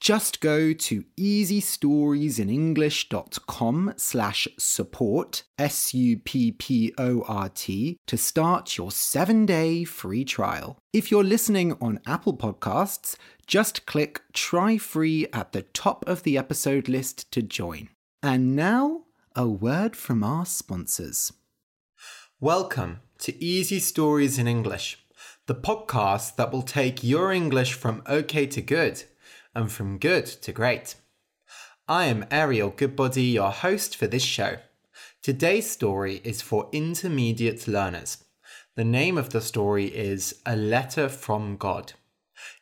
Just go to easystoriesinenglish.com slash support, S-U-P-P-O-R-T, to start your seven-day free trial. If you're listening on Apple Podcasts, just click Try Free at the top of the episode list to join. And now, a word from our sponsors. Welcome to Easy Stories in English, the podcast that will take your English from okay to good and from good to great. I am Ariel Goodbody, your host for this show. Today's story is for intermediate learners. The name of the story is A Letter from God.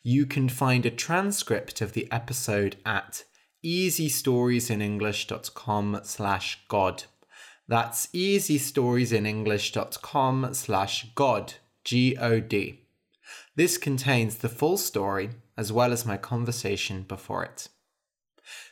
You can find a transcript of the episode at easystoriesinenglish.com slash God. That's easystoriesinenglish.com slash God, G-O-D. This contains the full story as well as my conversation before it.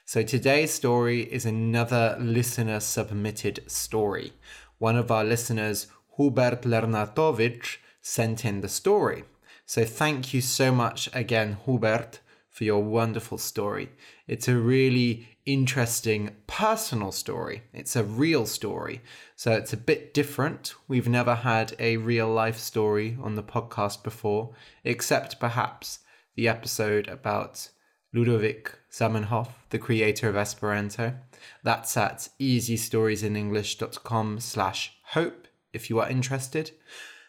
So today's story is another listener submitted story. One of our listeners, Hubert Lenartovich, sent in the story. So thank you so much again, Hubert, for your wonderful story. It's a really interesting personal story. It's a real story. So it's a bit different. We've never had a real life story on the podcast before, except perhaps the episode about Ludovic Zamenhof, the creator of Esperanto. That's at easystoriesinenglish.com slash hope if you are interested.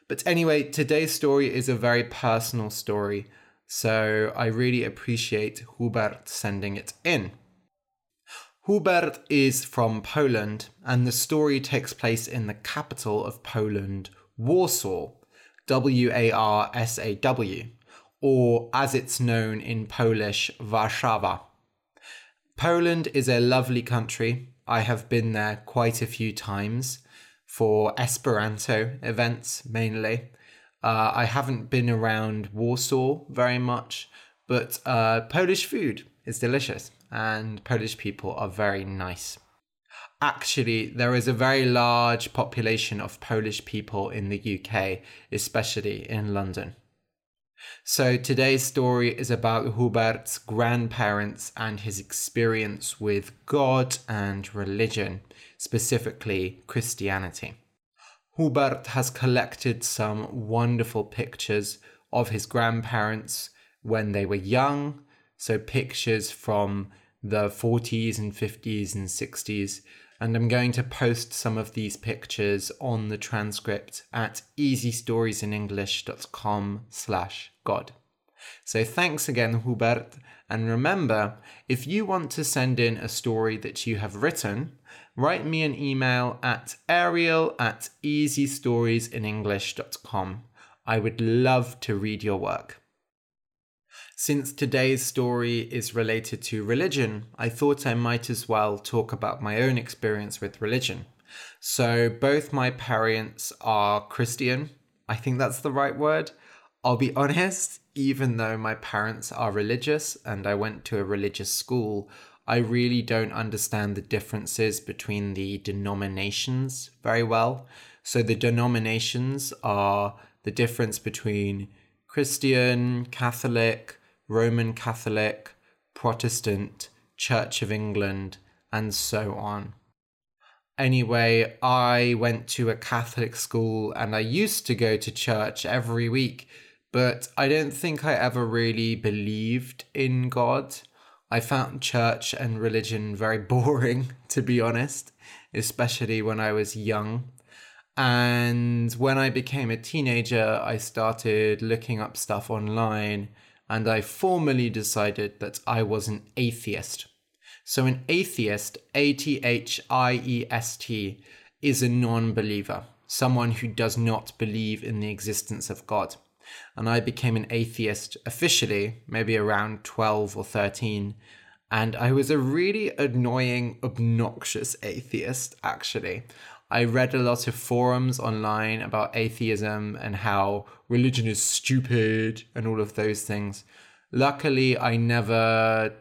But anyway, today's story is a very personal story so I really appreciate Hubert sending it in. Hubert is from Poland, and the story takes place in the capital of Poland, Warsaw, W A R S A W, or as it's known in Polish, Warszawa. Poland is a lovely country. I have been there quite a few times for Esperanto events mainly. Uh, I haven't been around Warsaw very much, but uh, Polish food is delicious and Polish people are very nice. Actually, there is a very large population of Polish people in the UK, especially in London. So today's story is about Hubert's grandparents and his experience with God and religion, specifically Christianity. Hubert has collected some wonderful pictures of his grandparents when they were young. So, pictures from the 40s and 50s and 60s. And I'm going to post some of these pictures on the transcript at easystoriesinenglish.com slash God. So thanks again, Hubert. And remember, if you want to send in a story that you have written, write me an email at ariel at easystoriesinenglish.com. I would love to read your work. Since today's story is related to religion, I thought I might as well talk about my own experience with religion. So, both my parents are Christian. I think that's the right word. I'll be honest, even though my parents are religious and I went to a religious school, I really don't understand the differences between the denominations very well. So, the denominations are the difference between Christian, Catholic, Roman Catholic, Protestant, Church of England, and so on. Anyway, I went to a Catholic school and I used to go to church every week, but I don't think I ever really believed in God. I found church and religion very boring, to be honest, especially when I was young. And when I became a teenager, I started looking up stuff online and I formally decided that I was an atheist. So, an atheist, A T H I E S T, is a non believer, someone who does not believe in the existence of God. and I became an atheist officially, maybe around 12 or 13. And I was a really annoying, obnoxious atheist, actually. I read a lot of forums online about atheism and how religion is stupid and all of those things. Luckily, I never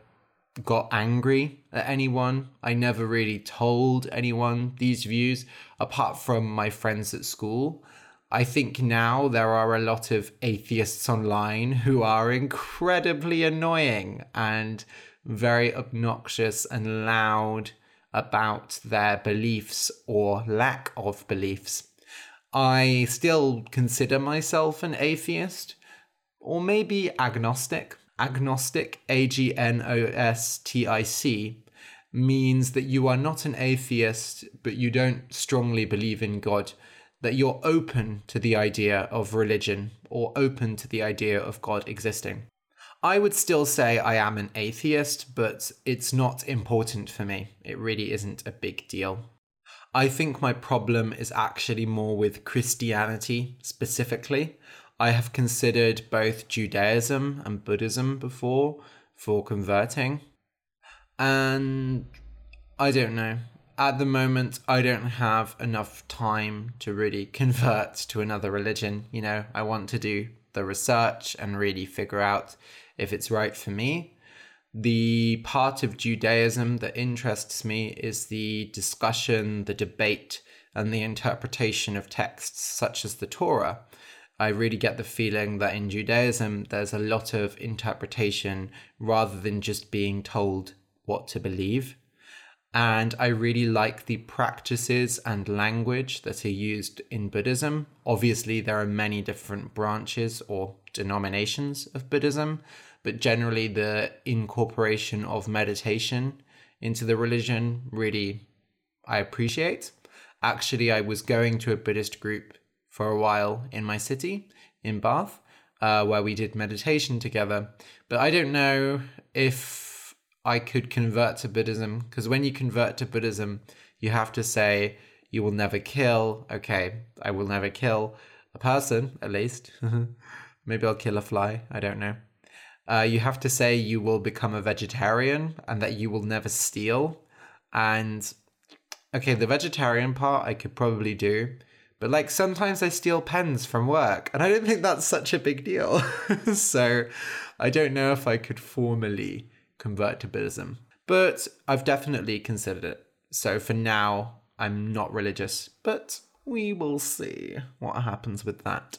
got angry at anyone. I never really told anyone these views apart from my friends at school. I think now there are a lot of atheists online who are incredibly annoying and very obnoxious and loud about their beliefs or lack of beliefs. I still consider myself an atheist or maybe agnostic. Agnostic, A G N O S T I C, means that you are not an atheist, but you don't strongly believe in God, that you're open to the idea of religion or open to the idea of God existing. I would still say I am an atheist, but it's not important for me. It really isn't a big deal. I think my problem is actually more with Christianity specifically. I have considered both Judaism and Buddhism before for converting. And I don't know. At the moment, I don't have enough time to really convert to another religion. You know, I want to do the research and really figure out if it's right for me. The part of Judaism that interests me is the discussion, the debate, and the interpretation of texts such as the Torah. I really get the feeling that in Judaism, there's a lot of interpretation rather than just being told what to believe. And I really like the practices and language that are used in Buddhism. Obviously, there are many different branches or denominations of Buddhism, but generally, the incorporation of meditation into the religion really I appreciate. Actually, I was going to a Buddhist group for a while in my city, in Bath, uh, where we did meditation together. But I don't know if I could convert to Buddhism, because when you convert to Buddhism, you have to say, you will never kill. Okay, I will never kill a person, at least. Maybe I'll kill a fly. I don't know. Uh, you have to say you will become a vegetarian and that you will never steal. And okay, the vegetarian part I could probably do. But like sometimes I steal pens from work, and I don't think that's such a big deal. so I don't know if I could formally convert to Buddhism. But I've definitely considered it. So for now, I'm not religious, but we will see what happens with that.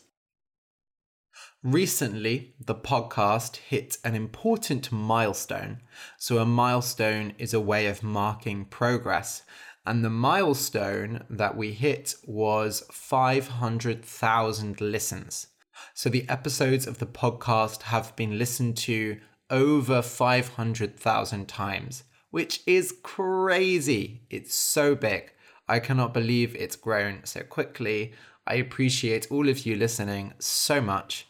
Recently, the podcast hit an important milestone. So, a milestone is a way of marking progress. And the milestone that we hit was 500,000 listens. So the episodes of the podcast have been listened to over 500,000 times, which is crazy. It's so big. I cannot believe it's grown so quickly. I appreciate all of you listening so much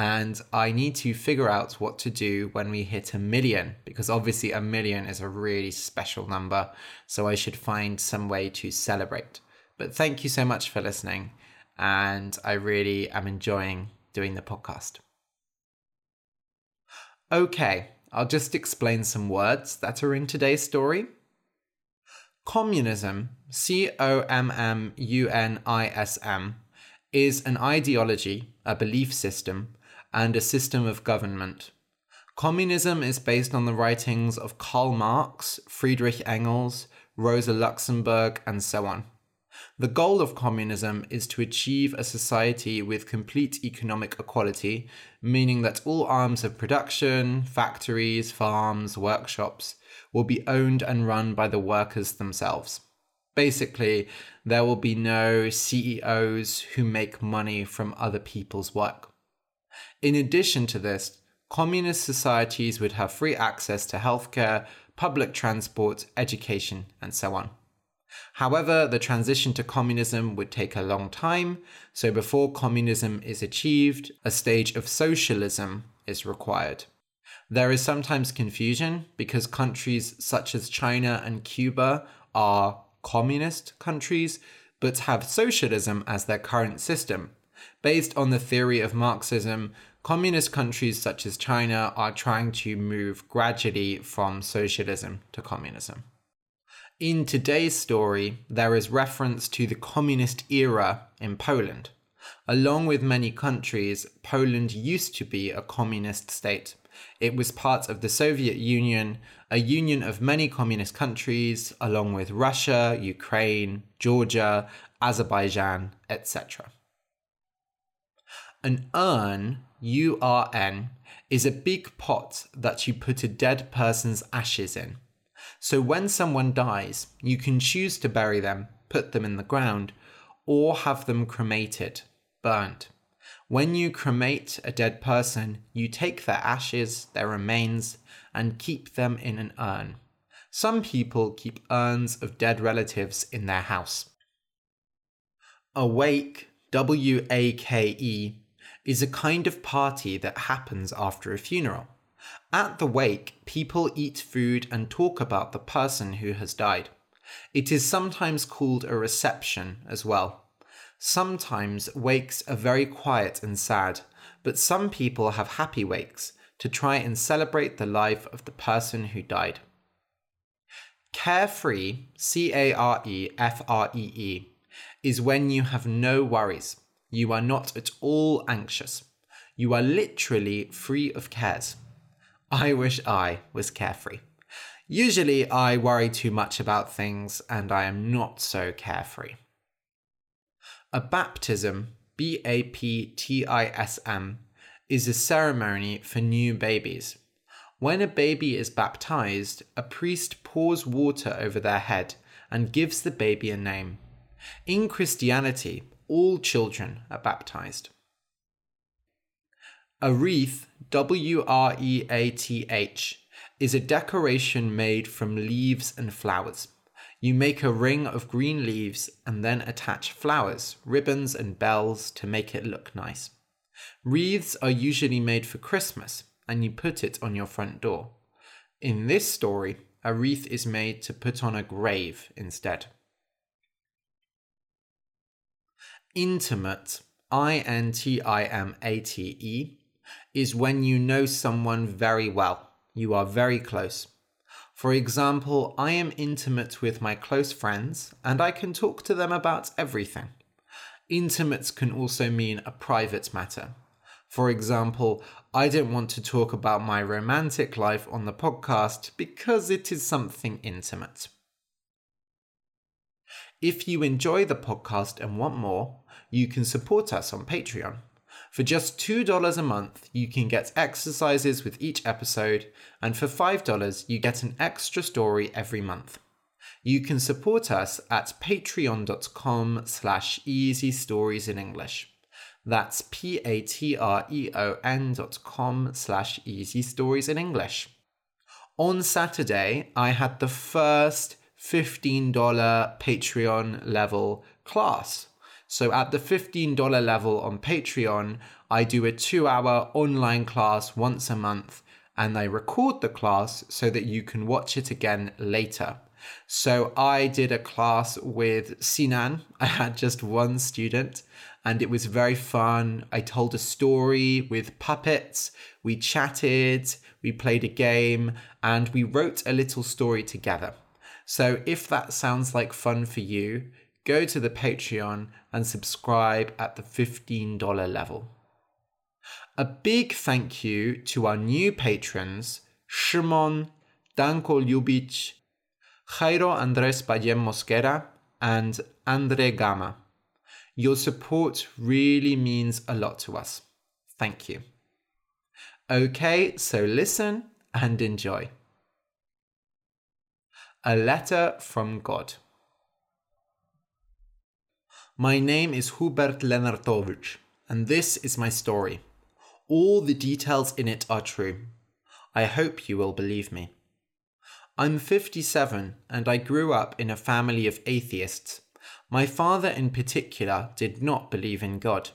and I need to figure out what to do when we hit a million because obviously a million is a really special number. So I should find some way to celebrate. But thank you so much for listening, and I really am enjoying doing the podcast. Okay, I'll just explain some words that are in today's story. Communism, C O M M U N I S M, is an ideology, a belief system and a system of government. Communism is based on the writings of Karl Marx, Friedrich Engels, Rosa Luxemburg, and so on. The goal of communism is to achieve a society with complete economic equality, meaning that all arms of production, factories, farms, workshops, will be owned and run by the workers themselves. Basically, there will be no CEOs who make money from other people's work. In addition to this, communist societies would have free access to healthcare, public transport, education, and so on. However, the transition to communism would take a long time, so before communism is achieved, a stage of socialism is required. There is sometimes confusion because countries such as China and Cuba are communist countries but have socialism as their current system, Based on the theory of Marxism, communist countries such as China are trying to move gradually from socialism to communism. In today's story, there is reference to the communist era in Poland. Along with many countries, Poland used to be a communist state. It was part of the Soviet Union, a union of many communist countries, along with Russia, Ukraine, Georgia, Azerbaijan, etc. An urn, U R N, is a big pot that you put a dead person's ashes in. So when someone dies, you can choose to bury them, put them in the ground, or have them cremated, burnt. When you cremate a dead person, you take their ashes, their remains, and keep them in an urn. Some people keep urns of dead relatives in their house. Awake, W A K E, is a kind of party that happens after a funeral. At the wake, people eat food and talk about the person who has died. It is sometimes called a reception as well. Sometimes wakes are very quiet and sad, but some people have happy wakes to try and celebrate the life of the person who died. Carefree, C A R E F R E E, is when you have no worries. You are not at all anxious. You are literally free of cares. I wish I was carefree. Usually, I worry too much about things and I am not so carefree. A baptism, B A P T I S M, is a ceremony for new babies. When a baby is baptized, a priest pours water over their head and gives the baby a name. In Christianity, all children are baptized. A wreath, W R E A T H, is a decoration made from leaves and flowers. You make a ring of green leaves and then attach flowers, ribbons, and bells to make it look nice. Wreaths are usually made for Christmas and you put it on your front door. In this story, a wreath is made to put on a grave instead. Intimate, I N T I M A T E, is when you know someone very well. You are very close. For example, I am intimate with my close friends and I can talk to them about everything. Intimates can also mean a private matter. For example, I don't want to talk about my romantic life on the podcast because it is something intimate. If you enjoy the podcast and want more, you can support us on Patreon. For just $2 a month, you can get exercises with each episode, and for $5, you get an extra story every month. You can support us at patreon.com slash easy stories in English. That's p-a-t-r-e-o-n dot com slash easy stories in English. On Saturday, I had the first $15 Patreon level class so at the $15 level on Patreon, I do a two hour online class once a month and I record the class so that you can watch it again later. So I did a class with Sinan. I had just one student and it was very fun. I told a story with puppets, we chatted, we played a game, and we wrote a little story together. So if that sounds like fun for you, go to the Patreon and subscribe at the $15 level. A big thank you to our new patrons Shimon, Danko Ljubic, Jairo Andres Bayem Mosquera, and Andre Gama. Your support really means a lot to us. Thank you. Okay, so listen and enjoy. A letter from God. My name is Hubert Lenartovich, and this is my story. All the details in it are true. I hope you will believe me. I'm 57 and I grew up in a family of atheists. My father, in particular, did not believe in God.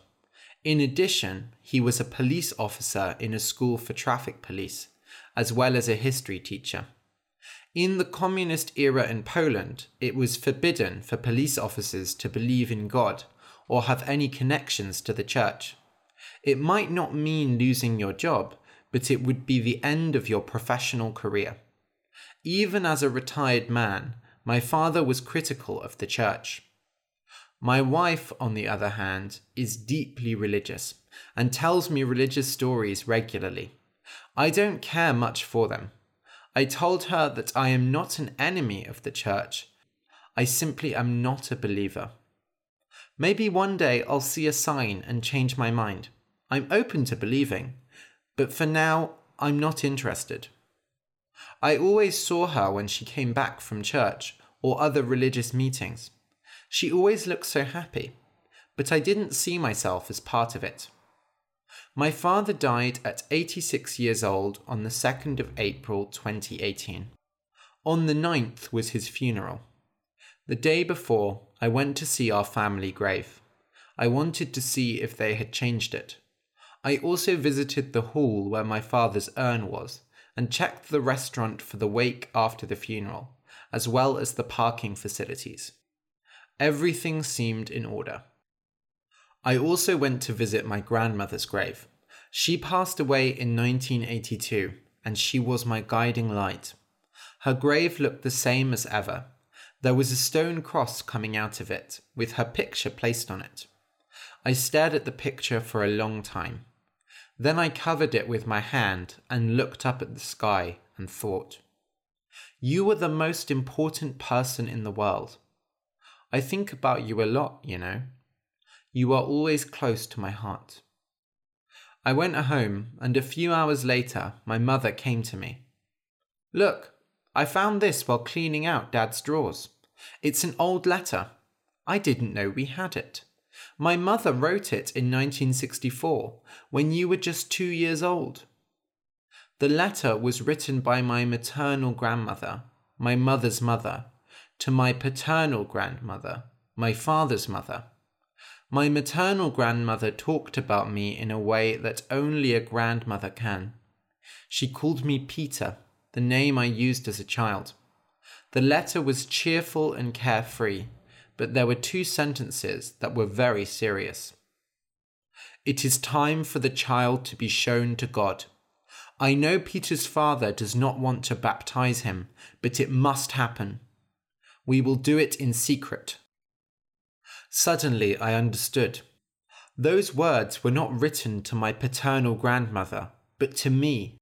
In addition, he was a police officer in a school for traffic police, as well as a history teacher. In the communist era in Poland, it was forbidden for police officers to believe in God, or have any connections to the church. It might not mean losing your job, but it would be the end of your professional career. Even as a retired man, my father was critical of the church. My wife, on the other hand, is deeply religious and tells me religious stories regularly. I don't care much for them. I told her that I am not an enemy of the church. I simply am not a believer. Maybe one day I'll see a sign and change my mind. I'm open to believing, but for now, I'm not interested. I always saw her when she came back from church or other religious meetings. She always looked so happy, but I didn't see myself as part of it. My father died at 86 years old on the 2nd of April 2018. On the 9th was his funeral. The day before, I went to see our family grave. I wanted to see if they had changed it. I also visited the hall where my father's urn was and checked the restaurant for the wake after the funeral, as well as the parking facilities. Everything seemed in order. I also went to visit my grandmother's grave. She passed away in 1982, and she was my guiding light. Her grave looked the same as ever. There was a stone cross coming out of it, with her picture placed on it. I stared at the picture for a long time. Then I covered it with my hand and looked up at the sky and thought, You are the most important person in the world. I think about you a lot, you know. You are always close to my heart. I went home, and a few hours later, my mother came to me. Look, I found this while cleaning out Dad's drawers. It's an old letter. I didn't know we had it. My mother wrote it in 1964, when you were just two years old. The letter was written by my maternal grandmother, my mother's mother, to my paternal grandmother, my father's mother. My maternal grandmother talked about me in a way that only a grandmother can. She called me Peter, the name I used as a child. The letter was cheerful and carefree, but there were two sentences that were very serious. It is time for the child to be shown to God. I know Peter's father does not want to baptize him, but it must happen. We will do it in secret. Suddenly I understood. Those words were not written to my paternal grandmother, but to me,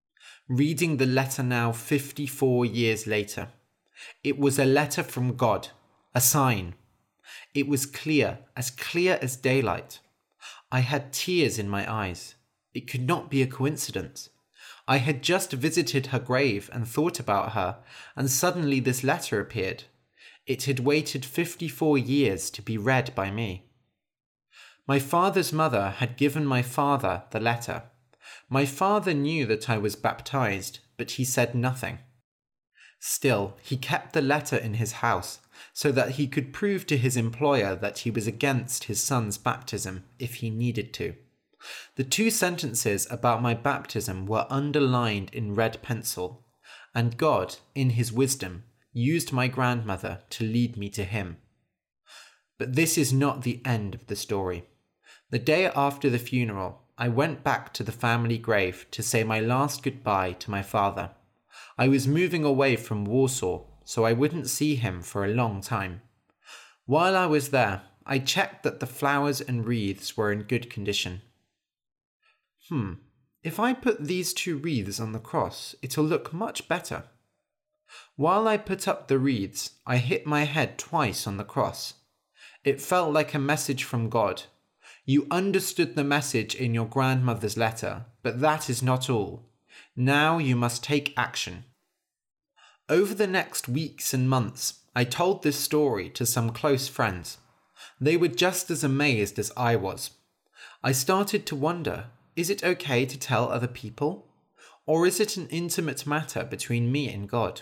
reading the letter now 54 years later. It was a letter from God, a sign. It was clear, as clear as daylight. I had tears in my eyes. It could not be a coincidence. I had just visited her grave and thought about her, and suddenly this letter appeared. It had waited 54 years to be read by me. My father's mother had given my father the letter. My father knew that I was baptized, but he said nothing. Still, he kept the letter in his house so that he could prove to his employer that he was against his son's baptism if he needed to. The two sentences about my baptism were underlined in red pencil, and God, in his wisdom, used my grandmother to lead me to him. But this is not the end of the story. The day after the funeral, I went back to the family grave to say my last goodbye to my father. I was moving away from Warsaw, so I wouldn't see him for a long time. While I was there, I checked that the flowers and wreaths were in good condition. Hmm, if I put these two wreaths on the cross, it'll look much better. While I put up the wreaths, I hit my head twice on the cross. It felt like a message from God. You understood the message in your grandmother's letter, but that is not all. Now you must take action. Over the next weeks and months, I told this story to some close friends. They were just as amazed as I was. I started to wonder is it okay to tell other people? Or is it an intimate matter between me and God?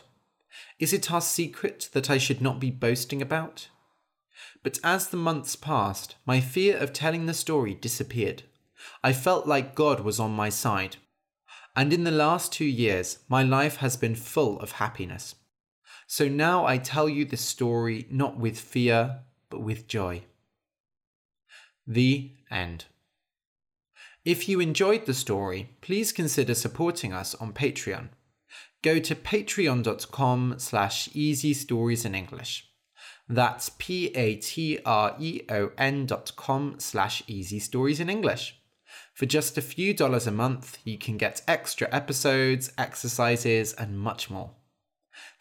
Is it our secret that I should not be boasting about? But as the months passed, my fear of telling the story disappeared. I felt like God was on my side. And in the last two years, my life has been full of happiness. So now I tell you this story not with fear, but with joy. The end. If you enjoyed the story, please consider supporting us on Patreon. Go to patreon.com slash easy stories in English. That's p-a-t-r-e-o-n dot com slash easy stories in English. For just a few dollars a month, you can get extra episodes, exercises, and much more.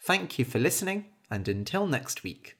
Thank you for listening, and until next week.